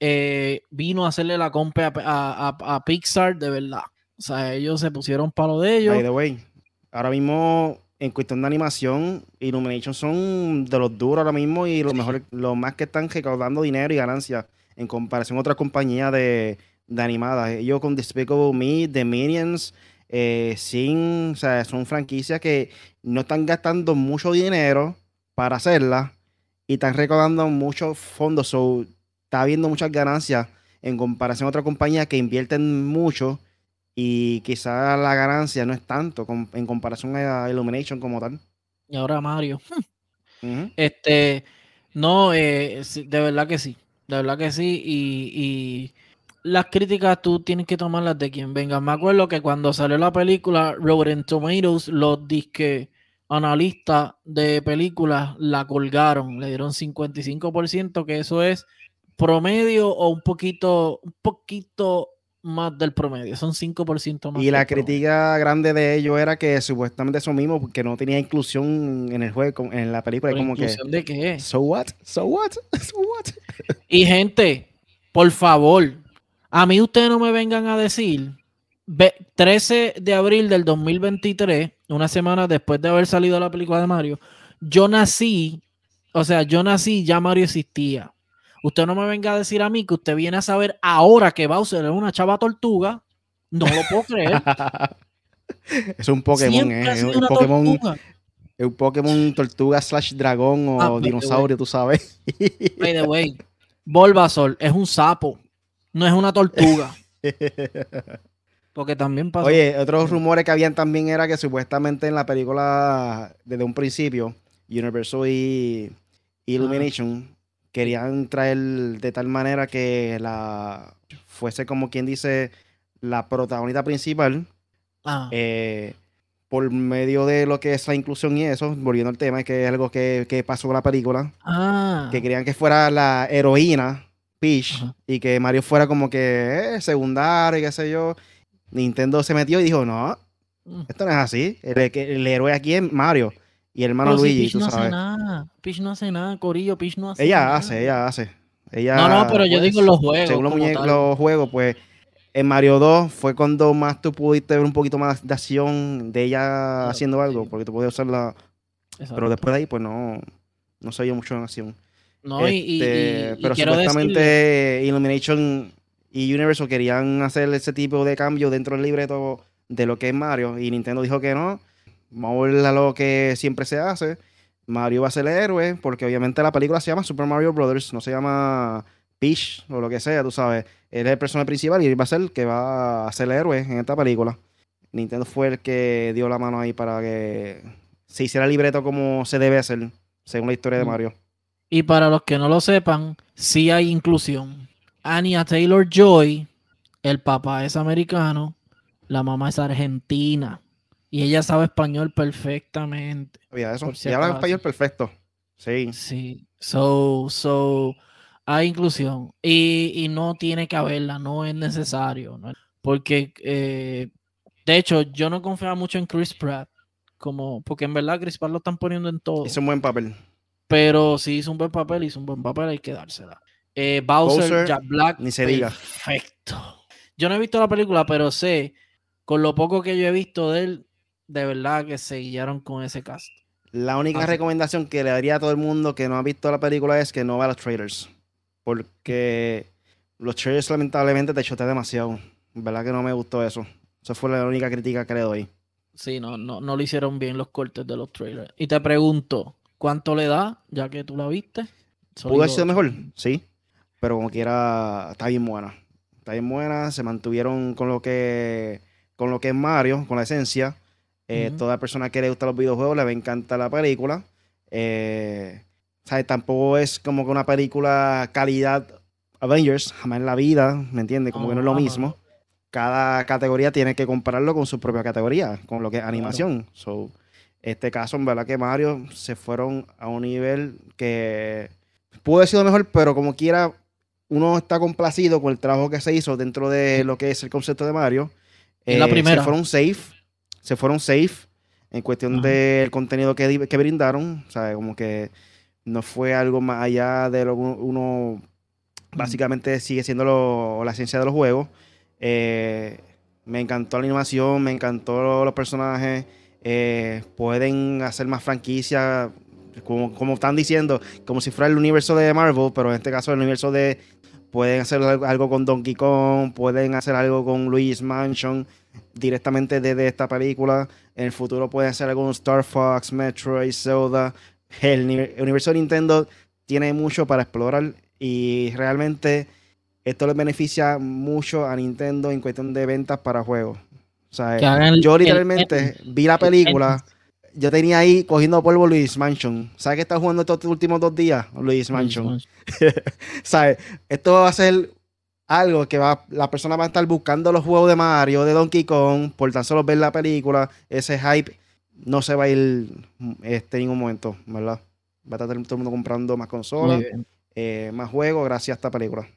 eh, vino a hacerle la compra a, Pixar de verdad. O sea, ellos se pusieron palo de ellos. By the way, ahora mismo, en cuestión de animación, Illumination son de los duros ahora mismo y los mejores, los más que están recaudando dinero y ganancias en comparación a otras compañías de, animadas. Ellos con Despicable Me, The Minions, eh, sin, o sea, son franquicias que no están gastando mucho dinero para hacerlas y están recaudando muchos fondos. So, está habiendo muchas ganancias en comparación a otra compañía que invierten mucho y quizá la ganancia no es tanto en comparación a Illumination como tal. Y ahora Mario. Este, no, eh, de verdad que sí, de verdad que sí. Y, las críticas tú tienes que tomarlas de quien venga. Me acuerdo que cuando salió la película Rotten Tomatoes, los disque analistas de películas la colgaron, le dieron 55%, que eso es promedio o un poquito, un poquito más del promedio, son 5% más. Y la crítica grande de ello era que supuestamente eso mismo, que no tenía inclusión en el juego, en la película. como ¿Inclusión de qué? So what? So what? So what? Y gente, por favor, a mí ustedes no me vengan a decir 13 de abril del 2023, una semana después de haber salido la película de Mario, yo nací, o sea, yo nací, ya Mario existía. Usted no me venga a decir a mí que usted viene a saber ahora que Bowser es una chava tortuga. No lo puedo creer. es un Pokémon, eh, es un Pokémon. Es un Pokémon tortuga slash dragón o ah, dinosaurio, tú sabes. By the way, Bulbasaur es un sapo, no es una tortuga. Porque también pasa. Oye, otros rumores que habían también era que supuestamente en la película, desde un principio, Universal y Illumination querían traer de tal manera que la fuese como quien dice la protagonista principal ah. eh, por medio de lo que es la inclusión y eso, volviendo al tema, que es algo que, pasó con la película, ah. que querían que fuera la heroína Peach y que Mario fuera como que eh, secundario y qué sé yo. Nintendo se metió y dijo, no, mm. esto no es así, el, el héroe aquí es Mario. Y el hermano Luigi, tú no sabes. Hace nada. Peach no hace nada, Corillo, Peach no hace ella nada. Hace, ella hace, ella No, no, pero yo digo los juegos. Según los, los juegos, pues en Mario 2 fue cuando más tú pudiste ver un poquito más de acción de ella haciendo algo, porque tú podías usarla. Pero después de ahí, pues no, no se mucho en acción. No, y, y, este, Pero supuestamente Illumination y Universal querían hacer ese tipo de cambio dentro del libreto de lo que es Mario, y Nintendo dijo que no Vamos a ver a lo que siempre se hace. Mario va a ser el héroe, porque obviamente la película se llama Super Mario Brothers, no se llama Peach o lo que sea, tú sabes. Él es el personaje principal y él va a ser el que va a ser el héroe en esta película. Nintendo fue el que dio la mano ahí para que se hiciera el libreto como se debe hacer, según la historia de mm. Mario. Y para los que no lo sepan, sí hay inclusión. Anya Taylor Joy, el papá es americano, la mamá es argentina. Y ella sabe español perfectamente. Oye, eso. y habla español perfecto. Sí. Sí. So, so, hay inclusión. Y, no tiene que haberla, no es necesario. Porque, eh, de hecho, yo no confiaba mucho en Chris Pratt. Como, porque en verdad Chris Pratt lo están poniendo en todo. Hizo un buen papel. Pero si hizo un buen papel, hizo un buen papel, hay que dársela. Eh, Bowser, Jack Black. Ni se diga. Perfecto. Yo no he visto la película, pero sé, con lo poco que yo he visto de él, de verdad que se guiaron con ese cast. La única recomendación que le daría a todo el mundo que no ha visto la película es que no vea los trailers. Porque los trailers lamentablemente te chotean demasiado. ¿Verdad que no me gustó eso? Esa fue la única crítica que le doy. Sí, no, no, no le hicieron bien los cortes de los trailers. Y te pregunto, ¿cuánto le da, ya que tú la viste? ¿Pudo haber sido mejor? Sí. Pero como quiera, está bien buena. Está bien buena. Se mantuvieron con lo que, con lo que es Mario, con la esencia. Eh, toda persona que le gusta los videojuegos le va a encantar la película. Eh, Tampoco es como que una película calidad Avengers, jamás en la vida, ¿me entiendes? Como que no es lo mismo. Cada categoría tiene que compararlo con su propia categoría, con lo que es animación. So, este caso, en verdad que Mario se fueron a un nivel que pudo haber sido mejor, pero como quiera, uno está complacido con el trabajo que se hizo dentro de lo que es el concepto de Mario. la eh, primera. Se fueron safe se fueron safe en cuestión del contenido que, que brindaron. O sea, como que no fue algo más allá de lo que uno básicamente sigue siendo la ciencia de los juegos. Eh, me encantó la animación, me encantó los personajes. Eh, pueden hacer más franquicias, como, como están diciendo, como si fuera el universo de Marvel, pero en este caso el universo de... Pueden hacer algo con Donkey Kong, pueden hacer algo con Luigi's Mansion directamente desde esta película. En el futuro puede ser algún Star Fox, Metroid, Zelda. El, universo de Nintendo tiene mucho para explorar y realmente esto le beneficia mucho a Nintendo en cuestión de ventas para juegos. O sea, yo literalmente vi la película. Yo tenía ahí cogiendo polvo Luis Mansion. ¿Sabes qué está jugando estos últimos dos días? Luis Mansion. ¿Sabes? Esto va a ser algo que va, la persona va a estar buscando los juegos de Mario, de Donkey Kong, por tan solo ver la película, ese hype no se va a ir este, en ningún momento, ¿verdad? Va a estar todo el mundo comprando más consolas, eh, más juegos gracias a esta película.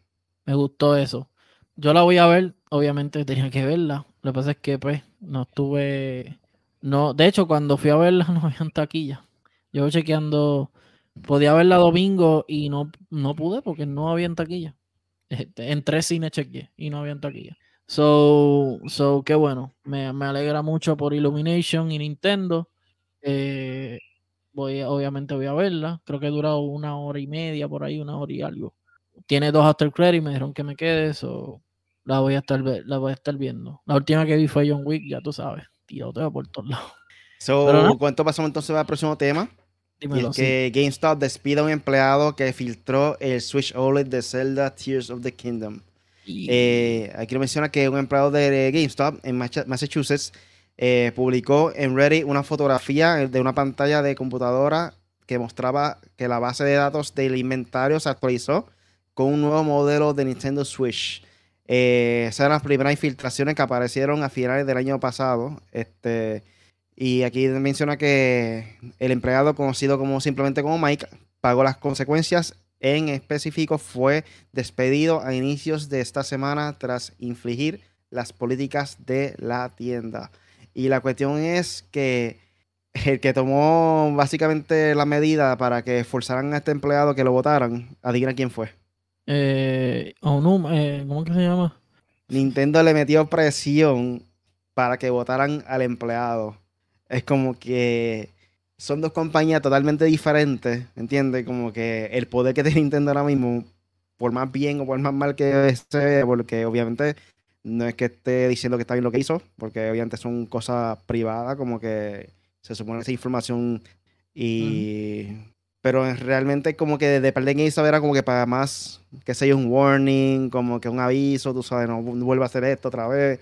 Me gustó eso. Yo la voy a ver, obviamente tenía que verla. Lo que pasa es que pues no estuve, no, de hecho cuando fui a verla no había taquilla. Yo chequeando, podía verla domingo y no, no pude porque no había taquilla. Este, en tres cines chequeé y no había taquilla. So, so qué bueno. Me, me, alegra mucho por Illumination y Nintendo. Eh, voy, obviamente voy a verla. Creo que dura una hora y media por ahí, una hora y algo. Tiene dos after credits, me dijeron que me quede, so la voy a estar la voy a estar viendo. La última que vi fue John Wick, ya tú sabes, tiroteo por todos lados. So, ¿cuánto pasamos entonces al próximo tema? Dímelo, que GameStop despida a un empleado que filtró el Switch OLED de Zelda Tears of the Kingdom. Eh, aquí menciona que un empleado de GameStop en Massachusetts eh, publicó en Reddit una fotografía de una pantalla de computadora que mostraba que la base de datos del inventario se actualizó con un nuevo modelo de Nintendo Switch. Eh, esas eran las primeras infiltraciones que aparecieron a finales del año pasado. Este, y aquí menciona que el empleado, conocido como simplemente como Mike, pagó las consecuencias. En específico, fue despedido a inicios de esta semana tras infligir las políticas de la tienda. Y la cuestión es que el que tomó básicamente la medida para que forzaran a este empleado que lo votaran, adivina quién fue. Eh, eh, ¿Cómo que se llama? Nintendo le metió presión para que votaran al empleado. Es como que son dos compañías totalmente diferentes, ¿entiendes? Como que el poder que tiene Nintendo ahora mismo, por más bien o por más mal que esté, porque obviamente no es que esté diciendo que está bien lo que hizo, porque obviamente son cosas privadas, como que se supone esa información y pero realmente como que de perder en era como que para más, que sea un warning, como que un aviso, tú sabes, no, vuelva a hacer esto otra vez.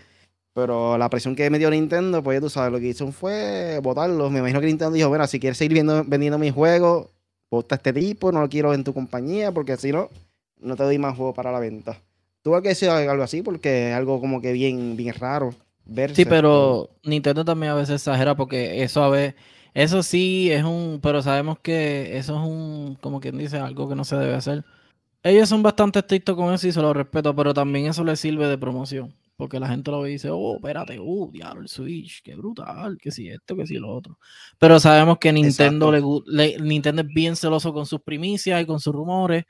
Pero la presión que me dio Nintendo, pues ya tú sabes, lo que hizo fue votarlo. Me imagino que Nintendo dijo, bueno, si quieres seguir vendiendo mis juegos, vota este tipo, no lo quiero en tu compañía, porque si no, no te doy más juegos para la venta. Tuvo que decir algo así, porque es algo como que bien, bien raro. Verse. Sí, pero Nintendo también a veces exagera, porque eso a veces eso sí es un, pero sabemos que eso es un, como quien dice, algo que no se debe hacer. Ellos son bastante estrictos con eso y se lo respeto, pero también eso les sirve de promoción. Porque la gente lo ve y dice, oh, espérate, uh, diablo, el Switch, qué brutal, que si esto, que si lo otro. Pero sabemos que Nintendo, le, Nintendo es bien celoso con sus primicias y con sus rumores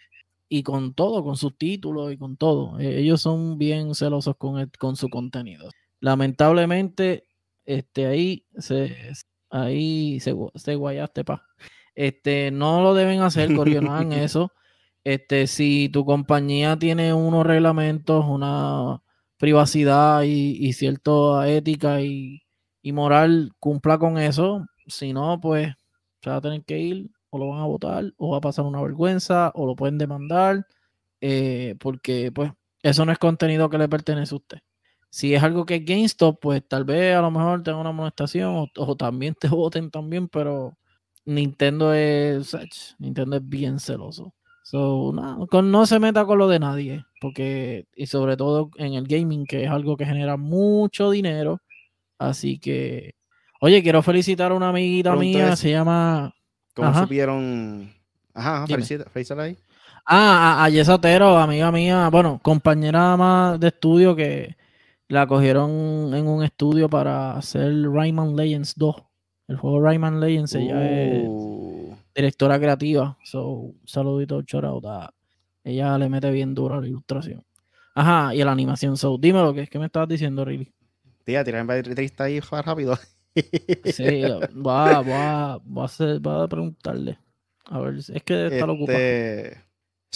y con todo, con sus títulos y con todo. E, ellos son bien celosos con, con su contenido. Lamentablemente, este, ahí se, Ahí se, se guayaste, pa. Este, no lo deben hacer, Corio, no hagan eso. Este, si tu compañía tiene unos reglamentos, una privacidad y, y cierta ética y, moral, cumpla con eso. Si no, pues se va a tener que ir, o lo van a votar, o va a pasar una vergüenza, o lo pueden demandar, eh, porque pues eso no es contenido que le pertenece a usted. Si es algo que es GameStop, pues tal vez a lo mejor tenga una amonestación o, también te voten también, pero Nintendo es Nintendo es bien celoso. So, no, no se meta con lo de nadie, porque y sobre todo en el gaming, que es algo que genera mucho dinero. Así que, oye, quiero felicitar a una amiguita mía, se llama. ¿Cómo supieron? Ajá, felicítala ahí. Ah, a, a Yesatero, amiga mía, bueno, compañera más de estudio que la cogieron en un estudio para hacer Rayman Legends 2. El juego Rayman Legends, ella es uh. directora creativa. So, saludito, chorauta. Ella le mete bien duro a la ilustración. Ajá, y a la animación. So, dime lo que es que me estabas diciendo, Riley. Tía, tirarme triste ahí rápido. sí, va, va, va, a hacer, va a preguntarle. A ver, es que está este... ocupado.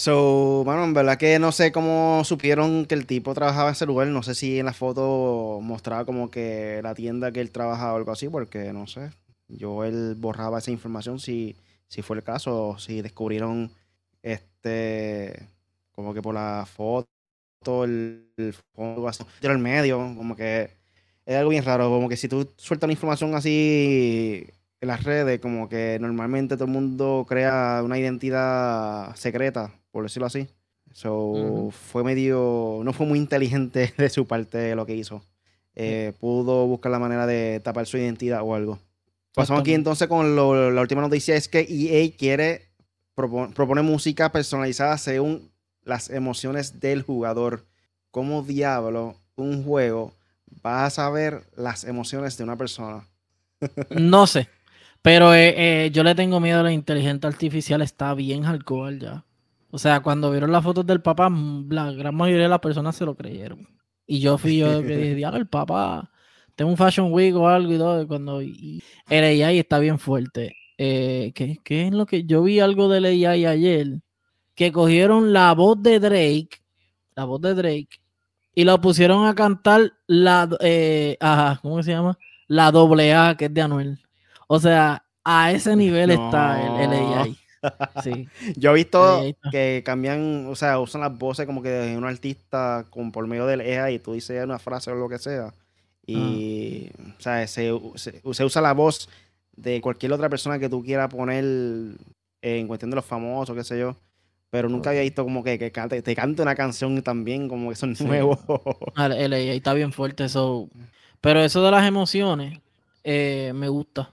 So, bueno, en verdad que no sé cómo supieron que el tipo trabajaba en ese lugar. No sé si en la foto mostraba como que la tienda que él trabajaba o algo así, porque no sé. Yo él borraba esa información si, si fue el caso, o si descubrieron este como que por la foto, el, el fondo así, el medio, como que es algo bien raro, como que si tú sueltas una información así en las redes, como que normalmente todo el mundo crea una identidad secreta por decirlo así. So, fue medio, no fue muy inteligente de su parte lo que hizo. Eh, pudo buscar la manera de tapar su identidad o algo. Pasamos aquí entonces con la última noticia, es que EA quiere, propone música personalizada según las emociones del jugador. ¿Cómo diablo un juego, vas a saber las emociones de una persona. No sé. Pero eh, eh, yo le tengo miedo a la inteligencia artificial, está bien hardcore ya. O sea, cuando vieron las fotos del papá, la gran mayoría de las personas se lo creyeron. Y yo fui yo que dije, el papá, tengo un Fashion Week o algo y todo. Cuando y, el AI está bien fuerte. Eh, ¿qué, ¿qué, es lo que yo vi algo del AI ayer? Que cogieron la voz de Drake, la voz de Drake, y la pusieron a cantar la, eh, ajá, ¿cómo se llama? La doble A, que es de Anuel. O sea, a ese nivel está el, AI. Sí. Yo he visto que cambian, o sea, usan las voces como que de un artista con, por medio del AI y tú dices una frase o lo que sea. Y, ah. o sea, se, usa la voz de cualquier otra persona que tú quieras poner en cuestión de los famosos, qué sé yo. Pero nunca había visto como que, que te cante una canción también, como que son nuevos. Ah, el, AI está bien fuerte eso. Pero eso de las emociones, eh, me gusta.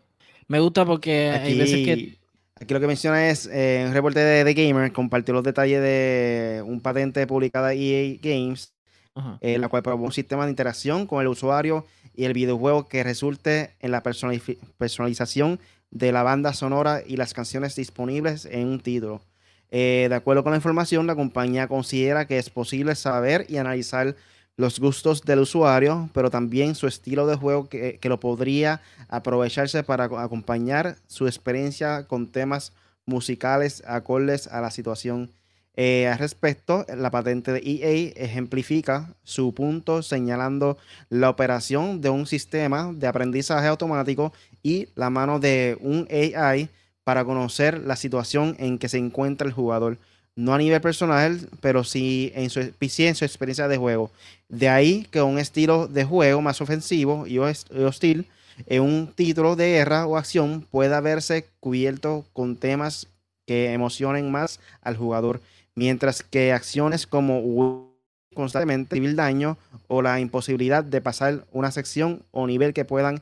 Me gusta porque aquí, hay veces que. Aquí lo que menciona es eh, un reporte de, The Gamer compartió los detalles de un patente publicada EA Games, en eh, la cual propone un sistema de interacción con el usuario y el videojuego que resulte en la personalización de la banda sonora y las canciones disponibles en un título. Eh, de acuerdo con la información, la compañía considera que es posible saber y analizar los gustos del usuario, pero también su estilo de juego que, lo podría aprovecharse para acompañar su experiencia con temas musicales acordes a la situación. Eh, al respecto, la patente de EA ejemplifica su punto señalando la operación de un sistema de aprendizaje automático y la mano de un AI para conocer la situación en que se encuentra el jugador no a nivel personal, pero sí en su, su experiencia de juego. De ahí que un estilo de juego más ofensivo y hostil en un título de guerra o acción pueda verse cubierto con temas que emocionen más al jugador, mientras que acciones como constantemente recibir daño o la imposibilidad de pasar una sección o nivel que puedan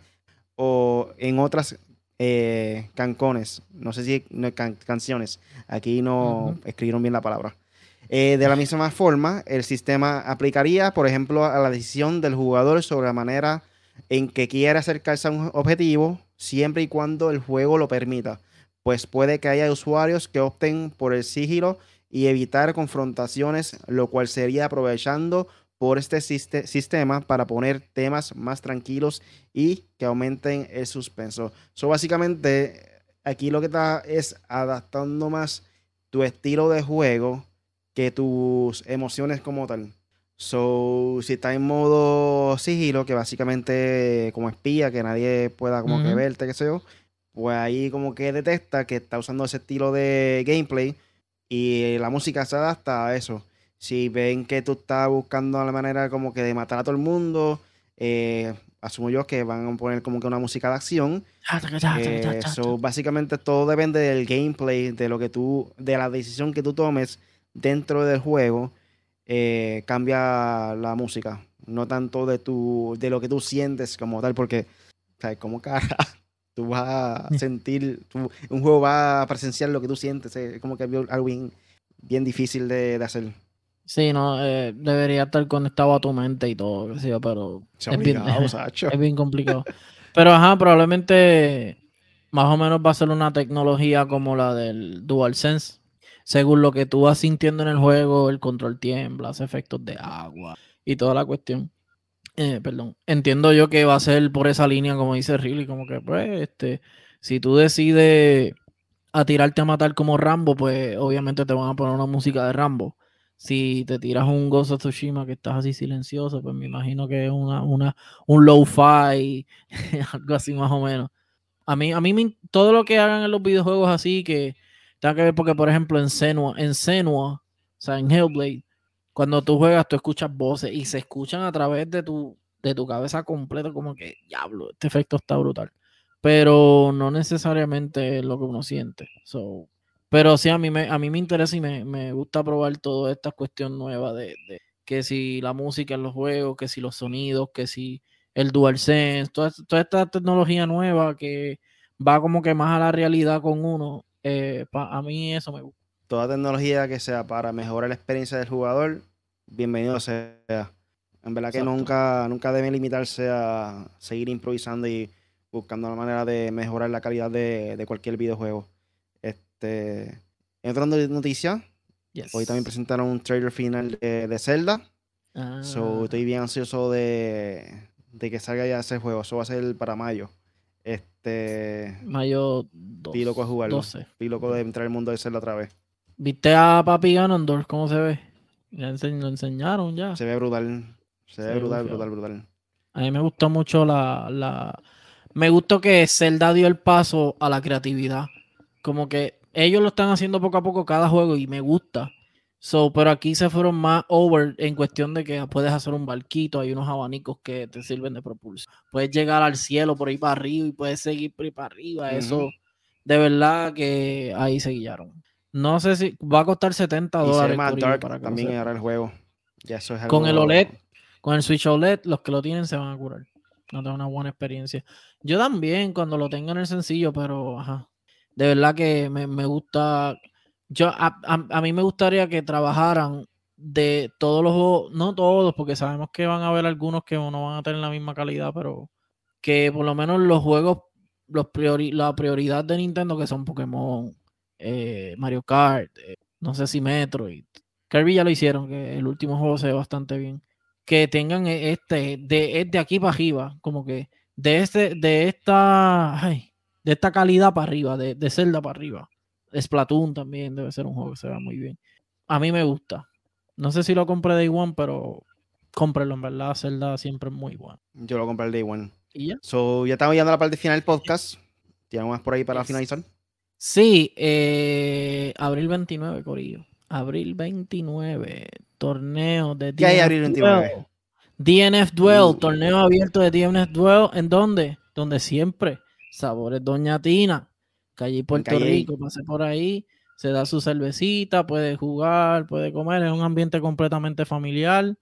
o en otras eh, cancones, no sé si canciones, aquí no escribieron bien la palabra. Eh, de la misma forma, el sistema aplicaría, por ejemplo, a la decisión del jugador sobre la manera en que quiere acercarse a un objetivo, siempre y cuando el juego lo permita, pues puede que haya usuarios que opten por el sigilo y evitar confrontaciones, lo cual sería aprovechando por este sistema para poner temas más tranquilos y que aumenten el suspenso. So, básicamente, aquí lo que está es adaptando más tu estilo de juego que tus emociones como tal. So, si está en modo sigilo, que básicamente como espía, que nadie pueda como que verte, qué sé yo, pues ahí como que detecta que está usando ese estilo de gameplay y la música se adapta a eso si ven que tú estás buscando la manera como que de matar a todo el mundo, eh, asumo yo que van a poner como que una música de acción. Eh, básicamente todo depende del gameplay, de lo que tú, de la decisión que tú tomes dentro del juego, eh, cambia la música. No tanto de tu, de lo que tú sientes como tal, porque, ¿sabes? Como cara, tú vas a sentir, un juego va a presenciar lo que tú sientes, es como que algo bien, bien difícil de, de hacer. Sí, no, eh, debería estar conectado a tu mente y todo, pero es bien, es bien complicado. pero ajá, probablemente más o menos va a ser una tecnología como la del DualSense. Según lo que tú vas sintiendo en el juego, el control tiembla, hace efectos de agua y toda la cuestión. Eh, perdón. Entiendo yo que va a ser por esa línea, como dice Riley, como que, pues, este, si tú decides a tirarte a matar como Rambo, pues obviamente te van a poner una música de Rambo si te tiras un Ghost of Tsushima que estás así silencioso, pues me imagino que es una, una, un low-fi, algo así más o menos. A mí, a mí todo lo que hagan en los videojuegos así que tenga que ver porque, por ejemplo, en Senua, en Senua, o sea, en Hellblade, cuando tú juegas, tú escuchas voces y se escuchan a través de tu, de tu cabeza completa, como que, diablo, este efecto está brutal. Pero no necesariamente lo que uno siente. So, pero sí, a mí me, a mí me interesa y me, gusta probar toda esta cuestión nueva de, que si la música en los juegos, que si los sonidos, que si el DualSense, toda, toda esta tecnología nueva que va como que más a la realidad con uno, eh, a mí eso me gusta. Toda tecnología que sea para mejorar la experiencia del jugador, bienvenido sea. En verdad que nunca, nunca deben limitarse a seguir improvisando y buscando la manera de mejorar la calidad de, cualquier videojuego. Este, en otra noticia, hoy también presentaron un trailer final de, Zelda. So, ah. estoy bien ansioso de, que salga ya ese juego. Eso va a ser para mayo. Este. Mayo 12. loco de jugarlo. 12. loco de entrar al mundo de Zelda otra vez. ¿Viste a Papi Ganondorf? ¿Cómo se ve? Ya lo enseñaron ya. Se ve brutal. Se, ve brutal, brutal, brutal. A mí me gustó mucho la, la... Me gustó que Zelda dio el paso a la creatividad. Como que ellos lo están haciendo poco a poco cada juego y me gusta. So, pero aquí se fueron más over en cuestión de que puedes hacer un barquito, hay unos abanicos que te sirven de propulsión. Puedes llegar al cielo por ahí para arriba y puedes seguir por ahí para arriba. Eso, de verdad que ahí se guiaron. No sé si va a costar 70 dólares. para también era el juego. Ya eso es Con el OLED, con el Switch OLED, los que lo tienen se van a curar. No tengo una buena experiencia. Yo también, cuando lo tengo en el sencillo, pero ajá. De verdad que me, me gusta. Yo, a, a, mí me gustaría que trabajaran de todos los juegos, no todos, porque sabemos que van a haber algunos que no van a tener la misma calidad, pero que por lo menos los juegos, los priori, la prioridad de Nintendo, que son Pokémon, eh, Mario Kart, eh, no sé si Metroid. Kirby ya lo hicieron, que el último juego se ve bastante bien. Que tengan e, este, de, de aquí para arriba, como que de este, de esta, de esta calidad para arriba, de, de Zelda para arriba. Splatoon también debe ser un juego que se vea muy bien. A mí me gusta. No sé si lo compré Day One, pero cómprelo, en verdad. Zelda siempre es muy bueno. Yo lo compré el Day One. ¿Y ya? So, ya estamos llegando a la parte final del podcast. ¿Tienes más por ahí para finalizar? Sí, eh, abril 29, Corillo. Abril 29, torneo de DNF ¿Qué hay abril 29? DNF Duel, uh. torneo abierto de DNF Duel. ¿En dónde? Donde siempre. Sabores Doña Tina. Calle Puerto Rico, pase por ahí, se da su cervecita, puede jugar, puede comer. Es un ambiente completamente familiar.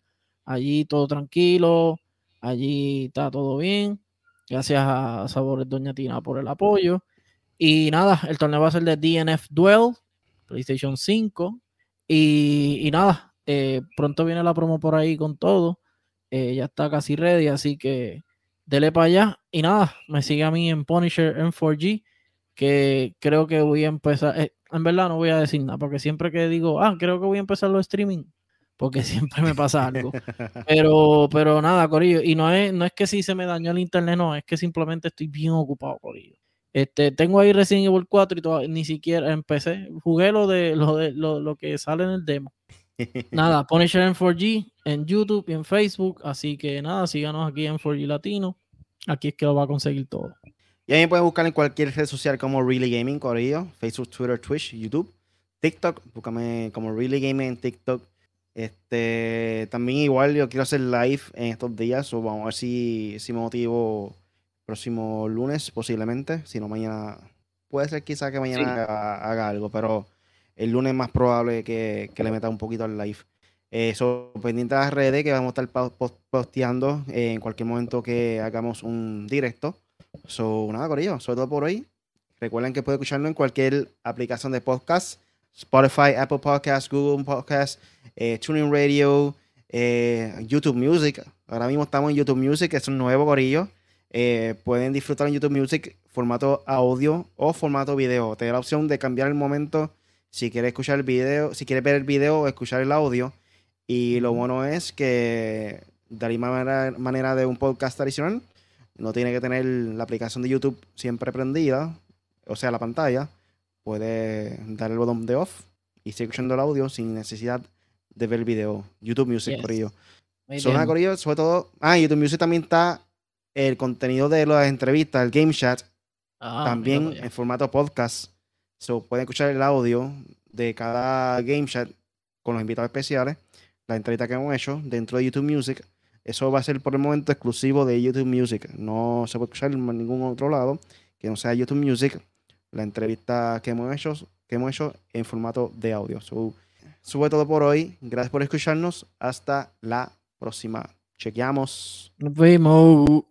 Allí todo tranquilo. Allí está todo bien. Gracias a Sabores Doña Tina por el apoyo. Y nada, el torneo va a ser de DNF Duel, PlayStation 5. Y, nada, eh, pronto viene la promo por ahí con todo. Eh, ya está casi ready, así que dele para allá. Y nada, me sigue a mí en Punisher M4G, que creo que voy a empezar. Eh, en verdad no voy a decir nada, porque siempre que digo, ah, creo que voy a empezar los streaming, porque siempre me pasa algo. Pero, pero nada, Corillo. Y no es, no es que si se me dañó el internet, no, es que simplemente estoy bien ocupado, Corillo. Este, tengo ahí Resident Evil 4 y todo, ni siquiera empecé. Jugué lo de lo de lo, que sale en el demo. Nada, Punisher en 4G en YouTube y en Facebook. Así que nada, síganos aquí en 4G Latino. Aquí es que lo va a conseguir todo. Y ahí me pueden buscar en cualquier red social como Really Gaming, Corillo, Facebook, Twitter, Twitch, YouTube, TikTok. Búscame como Really Gaming en TikTok. Este, también igual yo quiero hacer live en estos días. O vamos a ver si, si me motivo próximo lunes, posiblemente. Si no, mañana. Puede ser quizá que mañana haga, algo, pero el lunes más probable que, le meta un poquito al live. Eso, eh, pendiente las redes que vamos a estar posteando en cualquier momento que hagamos un directo. So, nada, Corillo, sobre todo por hoy. Recuerden que pueden escucharlo en cualquier aplicación de podcast: Spotify, Apple Podcasts, Google Podcasts, eh, Tuning Radio, eh, YouTube Music. Ahora mismo estamos en YouTube Music, que es un nuevo Corillo. Eh, pueden disfrutar en YouTube Music formato audio o formato video. Te la opción de cambiar el momento si quieres escuchar el video, si quieres ver el video o escuchar el audio. Y lo bueno es que de la misma manera, de un podcast tradicional, no tiene que tener la aplicación de YouTube siempre prendida, o sea, la pantalla. Puede dar el botón de off y seguir escuchando el audio sin necesidad de ver el video. YouTube Music, por ello. Son Corillo, sobre todo. Ah, YouTube Music también está el contenido de las entrevistas, el Game Chat, ah, también en formato podcast. So, pueden escuchar el audio de cada Game Chat con los invitados especiales, la entrevista que hemos hecho dentro de YouTube Music. Eso va a ser por el momento exclusivo de YouTube Music. No se puede escuchar en ningún otro lado que no sea YouTube Music. La entrevista que hemos hecho, que hemos hecho en formato de audio. So, sube todo por hoy. Gracias por escucharnos. Hasta la próxima. Chequeamos. Nos vemos.